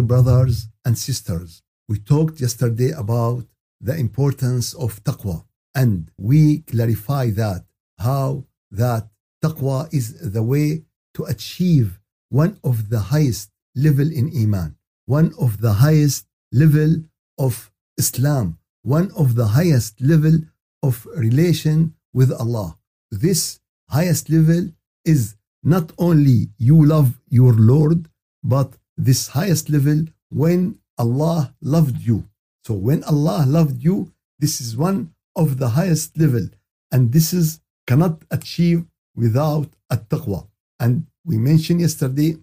Dear brothers and sisters, we talked yesterday about the importance of taqwa and we clarify that how that taqwa is the way to achieve one of the highest level in iman, one of the highest level of Islam, one of the highest level of relation with Allah. This highest level is not only you love your Lord, but this highest level when Allah loved you. So when Allah loved you, this is one of the highest level, and this is cannot achieve without at-taqwa. And we mentioned yesterday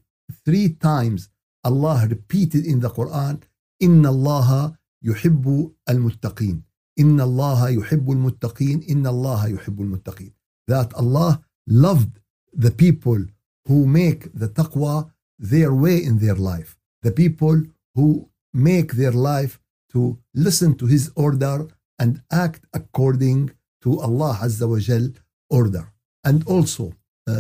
three times Allah repeated in the Quran, "Inna Allah yuhibbu al-muttaqin." Inna Allah yuhibbu al-muttaqin. Inna Allah yuhibbu al-muttaqin. That Allah loved the people who make the taqwa their way in their life, the people who make their life to listen to His order and act according to Allah Azza wa Jal order. And also, uh,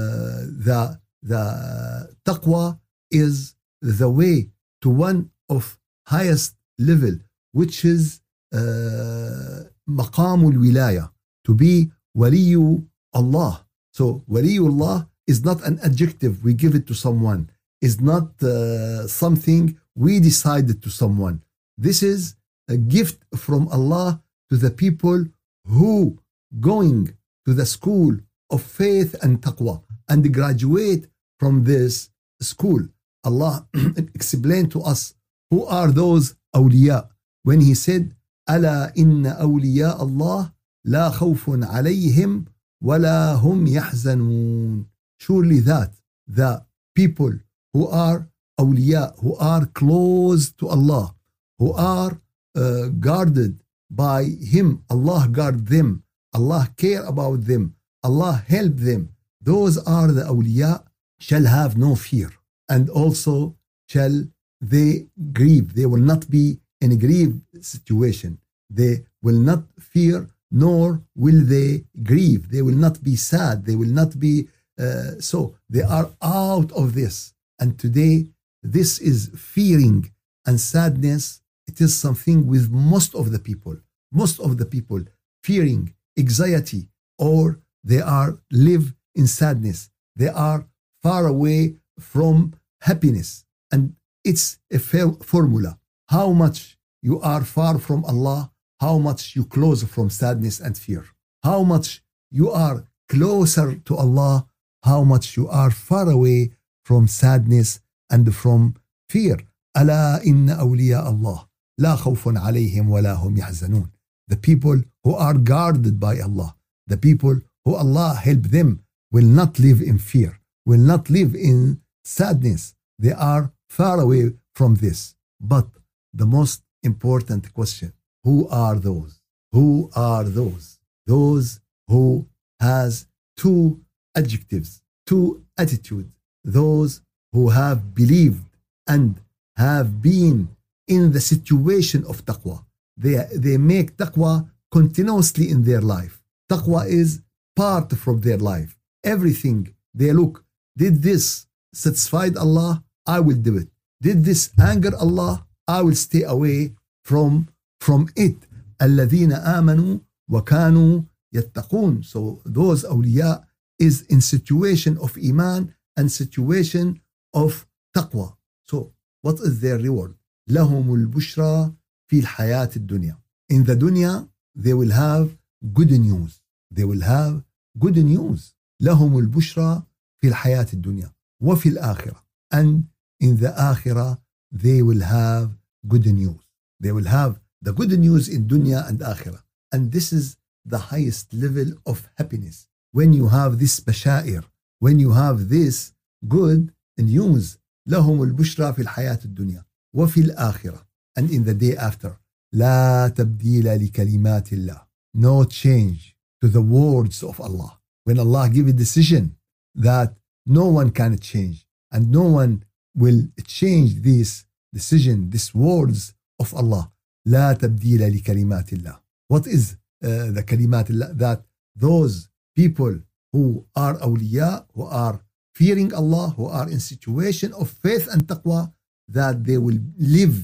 the, the taqwa is the way to one of highest level, which is maqam uh, wilaya to be waliyu Allah. So waliyu Allah is not an adjective we give it to someone is not uh, something we decided to someone. This is a gift from Allah to the people who going to the school of faith and taqwa and graduate from this school. Allah explained to us who are those awliya when he said, ألا إن أولياء الله لا خوف عليهم ولا هم يحزنون. Surely that the people who are awliya, who are close to Allah, who are uh, guarded by Him, Allah guard them, Allah care about them, Allah help them. Those are the awliya shall have no fear and also shall they grieve. They will not be in a grieved situation. They will not fear nor will they grieve. They will not be sad. They will not be uh, so. They are out of this. And today, this is fearing and sadness. It is something with most of the people. Most of the people fearing, anxiety, or they are live in sadness. They are far away from happiness. And it's a formula. How much you are far from Allah, how much you close from sadness and fear. How much you are closer to Allah, how much you are far away from sadness and from fear. ألا إن أولياء الله لا خوف عليهم ولا هم يحزنون. The people who are guarded by Allah, the people who Allah help them will not live in fear, will not live in sadness. They are far away from this. But the most important question who are those? Who are those? Those who has two adjectives, two attitudes. Those who have believed and have been in the situation of taqwa. They, they make taqwa continuously in their life. Taqwa is part from their life. Everything they look, did this satisfied Allah? I will do it. Did this anger Allah? I will stay away from from it. الذين آمنوا وكانوا يتقون. So those awliya is in situation of iman and situation of taqwa. So what is their reward? لهم البشرى في الحياة الدنيا. In the dunya they will have good news. They will have good news. لهم البشرى في الحياة الدنيا وفي الآخرة. And in the akhirah they will have good news. They will have the good news in dunya and akhirah. And this is the highest level of happiness. When you have this bashair, when you have this good news, لهم البشرى في الحياة الدنيا وفي الآخرة and in the day after لا تبديل لكلمات الله no change to the words of Allah when Allah give a decision that no one can change and no one will change this decision these words of Allah لا تبديل لكلمات الله what is uh, the كلمات الله that those people who are awliya who are fearing Allah who are in situation of faith and taqwa that they will live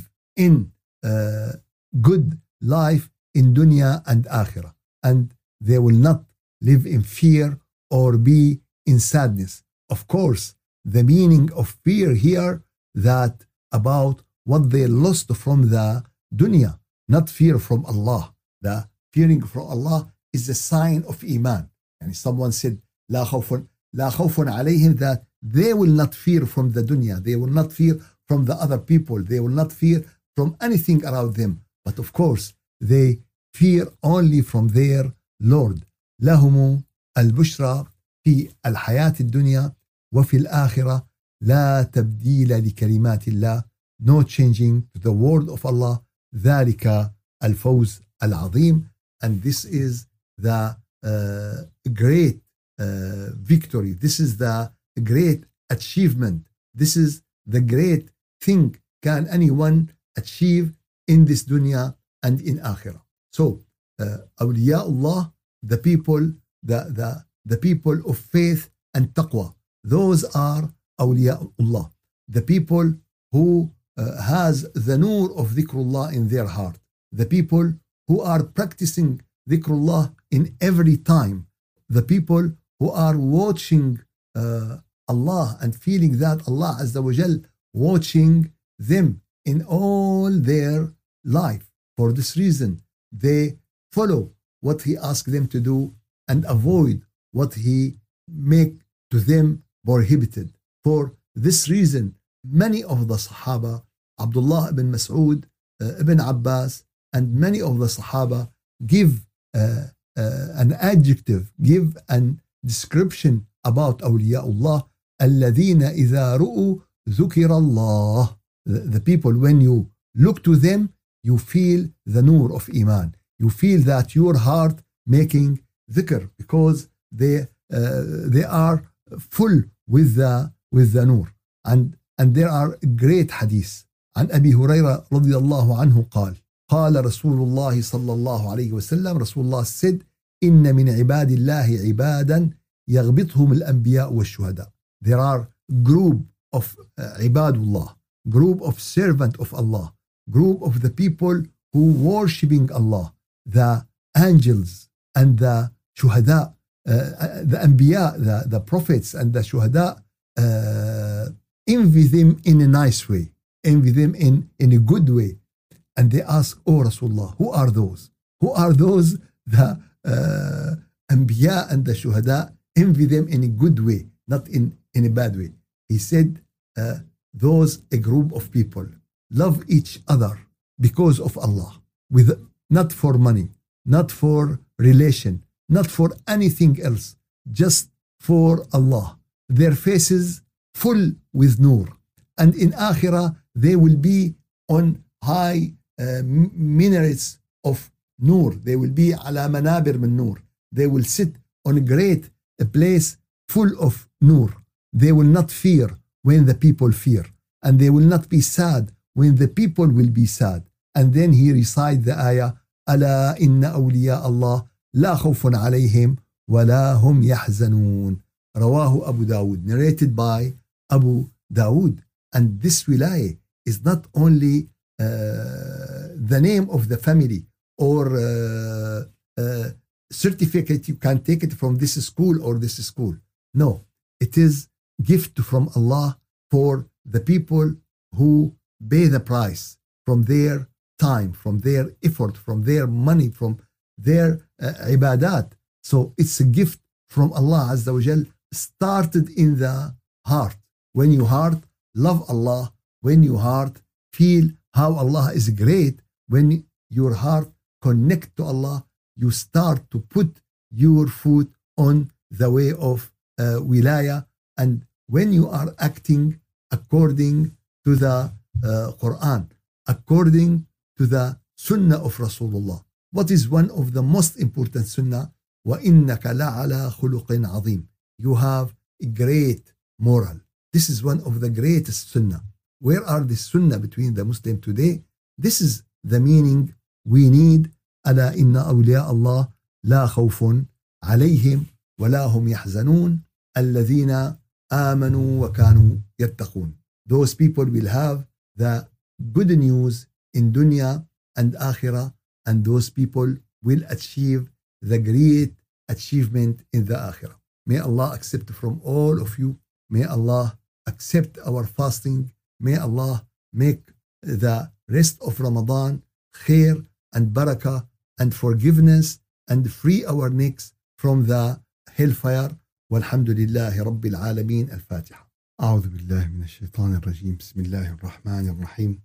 in uh, good life in dunya and akhirah. And they will not live in fear or be in sadness. Of course, the meaning of fear here that about what they lost from the dunya, not fear from Allah. The fearing from Allah is a sign of iman. And someone said, لا خوف لا خوف عليهم that they will not fear from the dunya. They will not fear from the other people. They will not fear from anything around them. But of course, they fear only from their Lord. لهم البشرى في الحياة الدنيا وفي الآخرة لا تبديل لكلمات الله no changing to the word of Allah ذلك الفوز العظيم and this is the uh, great uh, victory. This is the great achievement. This is the great thing. Can anyone achieve in this dunya and in akhirah? So uh, Allah the people the, the, the people of faith and taqwa. Those are Allah. The people who uh, has the nur of dhikrullah in their heart. The people who are practicing dhikrullah in every time. The people who are watching uh, Allah and feeling that Allah Azza wa Jal watching them in all their life. For this reason, they follow what He asks them to do and avoid what He make to them prohibited. For this reason, many of the Sahaba, Abdullah ibn Mas'ud, uh, Ibn Abbas, and many of the Sahaba give uh, an adjective, give an description about awliyaullah, الذين إذا رؤوا ذكر الله. The, the people, when you look to them, you feel the nur of Iman. You feel that your heart making dhikr because they, uh, they are full with the, with the nur. And and there are great hadiths عن أبي هريرة رضي الله عنه قال قال رسول الله صلى الله عليه وسلم رسول الله said إن من عباد الله عبادا يغبطهم الأنبياء والشهداء there are group of عباد الله group of servant of Allah group of the people who worshiping Allah the angels and the shuhada uh, the anbiya the, the prophets and the shuhada uh, envy them in a nice way, envy them in, in a good way. And they ask, Oh Rasulullah, who are those? Who are those the uh, Anbiya and the Shuhada envy them in a good way, not in, in a bad way. He said, uh, those a group of people love each other because of Allah, with not for money, not for relation, not for anything else, just for Allah. Their faces full with nur. And in Akhirah, they will be on high minarets of nur. They will be ala manabir min nur. They will sit on a great a place full of nur. They will not fear when the people fear. And they will not be sad when the people will be sad. And then he recites the ayah, ألا إن أولياء الله لا خوف عليهم ولا هم يحزنون. رواه أبو داود narrated by Abu Dawood. And this wilayah is not only uh, the name of the family or uh, uh, certificate you can take it from this school or this school. No, it is gift from Allah for the people who pay the price from their time, from their effort, from their money, from their uh, ibadat. So it's a gift from Allah Azza wa Jal started in the heart when you heart love Allah, when you heart feel how Allah is great, when your heart connect to Allah, you start to put your foot on the way of uh, wilaya. And when you are acting according to the uh, Quran, according to the Sunnah of Rasulullah, what is one of the most important Sunnah? وَإِنَّكَ لَعَلَى خُلُقٍ عَظِيمٍ You have a great moral. This is one of the greatest sunnah. Where are the sunnah between the Muslim today? This is the meaning we need. ألا إن أولياء الله لا خوف عليهم ولا هم يحزنون الذين آمنوا وكانوا يتقون. Those people will have the good news in dunya and akhirah and those people will achieve the great achievement in the akhirah. May Allah accept from all of you. May Allah accept our fasting. May Allah make the rest of Ramadan khair and barakah and forgiveness and free our necks from the hellfire. والحمد لله رب العالمين الفاتحة. أعوذ بالله من الشيطان الرجيم بسم الله الرحمن الرحيم.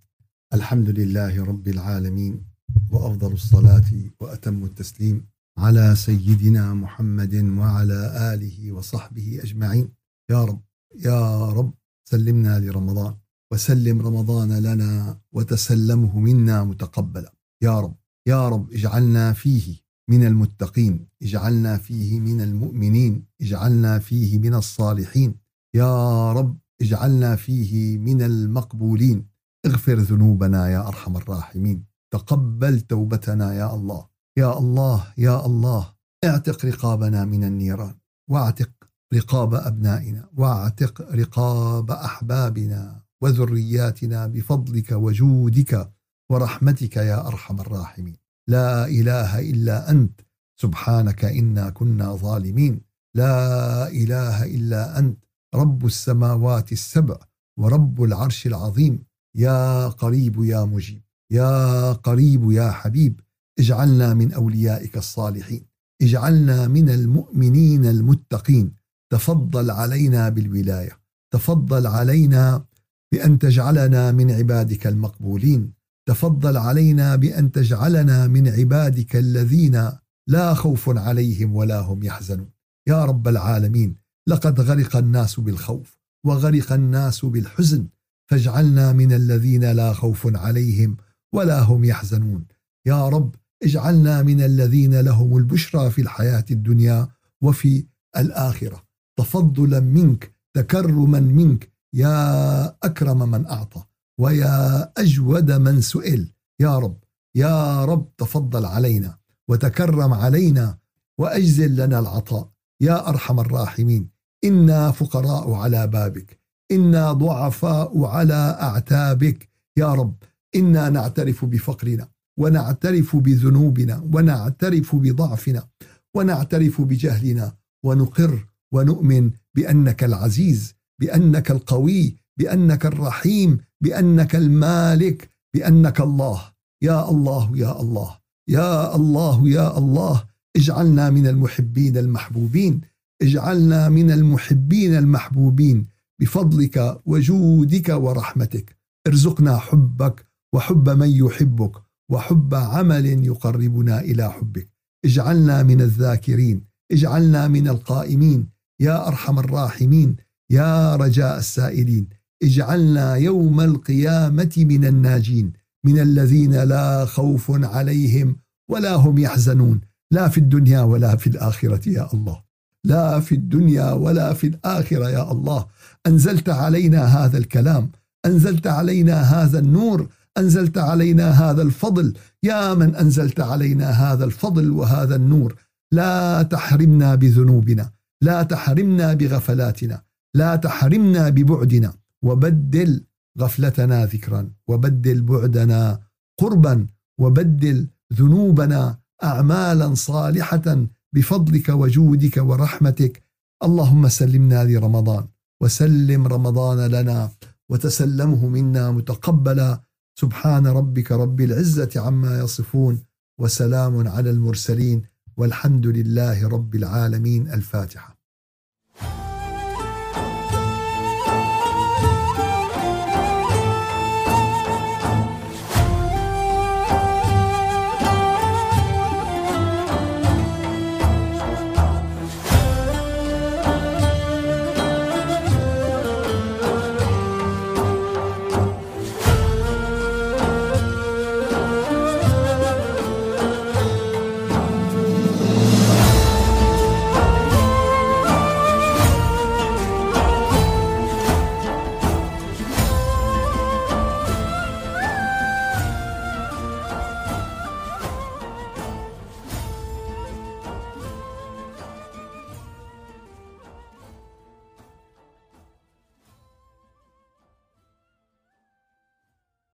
الحمد لله رب العالمين وأفضل الصلاة وأتم التسليم على سيدنا محمد وعلى آله وصحبه أجمعين يا رب يا رب سلمنا لرمضان وسلم رمضان لنا وتسلمه منا متقبلا. يا رب يا رب اجعلنا فيه من المتقين اجعلنا فيه من المؤمنين اجعلنا فيه من الصالحين. يا رب اجعلنا فيه من المقبولين. اغفر ذنوبنا يا أرحم الراحمين. تقبل توبتنا يا الله. يا الله يا الله اعتق رقابنا من النيران. واعتق رقاب أبنائنا. واعتق رقاب أحبابنا. وذرياتنا بفضلك وجودك ورحمتك يا أرحم الراحمين. لا إله إلا أنت. سبحانك إنا كنا ظالمين. لا إله إلا أنت. رب السماوات السبع ورب العرش العظيم. يا قريب يا مجيب. يا قريب يا حبيب. اجعلنا من أوليائك الصالحين. اجعلنا من المؤمنين المتقين. تفضل علينا بالولاية. تفضل علينا بأن تجعلنا من عبادك المقبولين. تفضل علينا بأن تجعلنا من عبادك الذين لا خوف عليهم ولا هم يحزنون. يا رب العالمين لقد غرق الناس بالخوف وغرق الناس بالحزن. فاجعلنا من الذين لا خوف عليهم ولا هم يحزنون. يا رب اجعلنا من الذين لهم البشرى في الحياة الدنيا وفي الآخرة. تفضلا منك تكرما منك يا أكرم من أعطى ويا أجود من سئل. يا رب يا رب تفضل علينا وتكرم علينا وأجزل لنا العطاء. يا أرحم الراحمين إنا فقراء على بابك إنا ضعفاء على أعتابك. يا رب إنا نعترف بفقرنا ونعترف بذنوبنا ونعترف بضعفنا ونعترف بجهلنا ونقر ونؤمن بأنك العزيز بأنك القوي بأنك الرحيم بأنك المالك بأنك الله. يا الله يا الله. يا الله يا الله. اجعلنا من المحبين المحبوبين. اجعلنا من المحبين المحبوبين. بفضلك وجودك ورحمتك. ارزقنا حبك وحب من يحبك وحب عمل يقربنا إلى حبك. اجعلنا من الذاكرين. اجعلنا من القائمين. يا أرحم الراحمين. يا رجاء السائلين اجعلنا يوم القيامة من الناجين من الذين لا خوف عليهم ولا هم يحزنون. لا في الدنيا ولا في الآخرة يا الله. لا في الدنيا ولا في الآخرة يا الله. أنزلت علينا هذا الكلام أنزلت علينا هذا النور أنزلت علينا هذا الفضل. يا من أنزلت علينا هذا الفضل وهذا النور لا تحرمنا بذنوبنا لا تحرمنا بغفلاتنا لا تحرمنا ببعدنا وبدل غفلتنا ذكرا وبدل بعدنا قربا وبدل ذنوبنا اعمالا صالحة بفضلك وجودك ورحمتك. اللهم سلمنا لرمضان وسلم رمضان لنا وتسلمه منا متقبلا. سبحان ربك رب العزة عما يصفون وسلام على المرسلين والحمد لله رب العالمين. الفاتحة.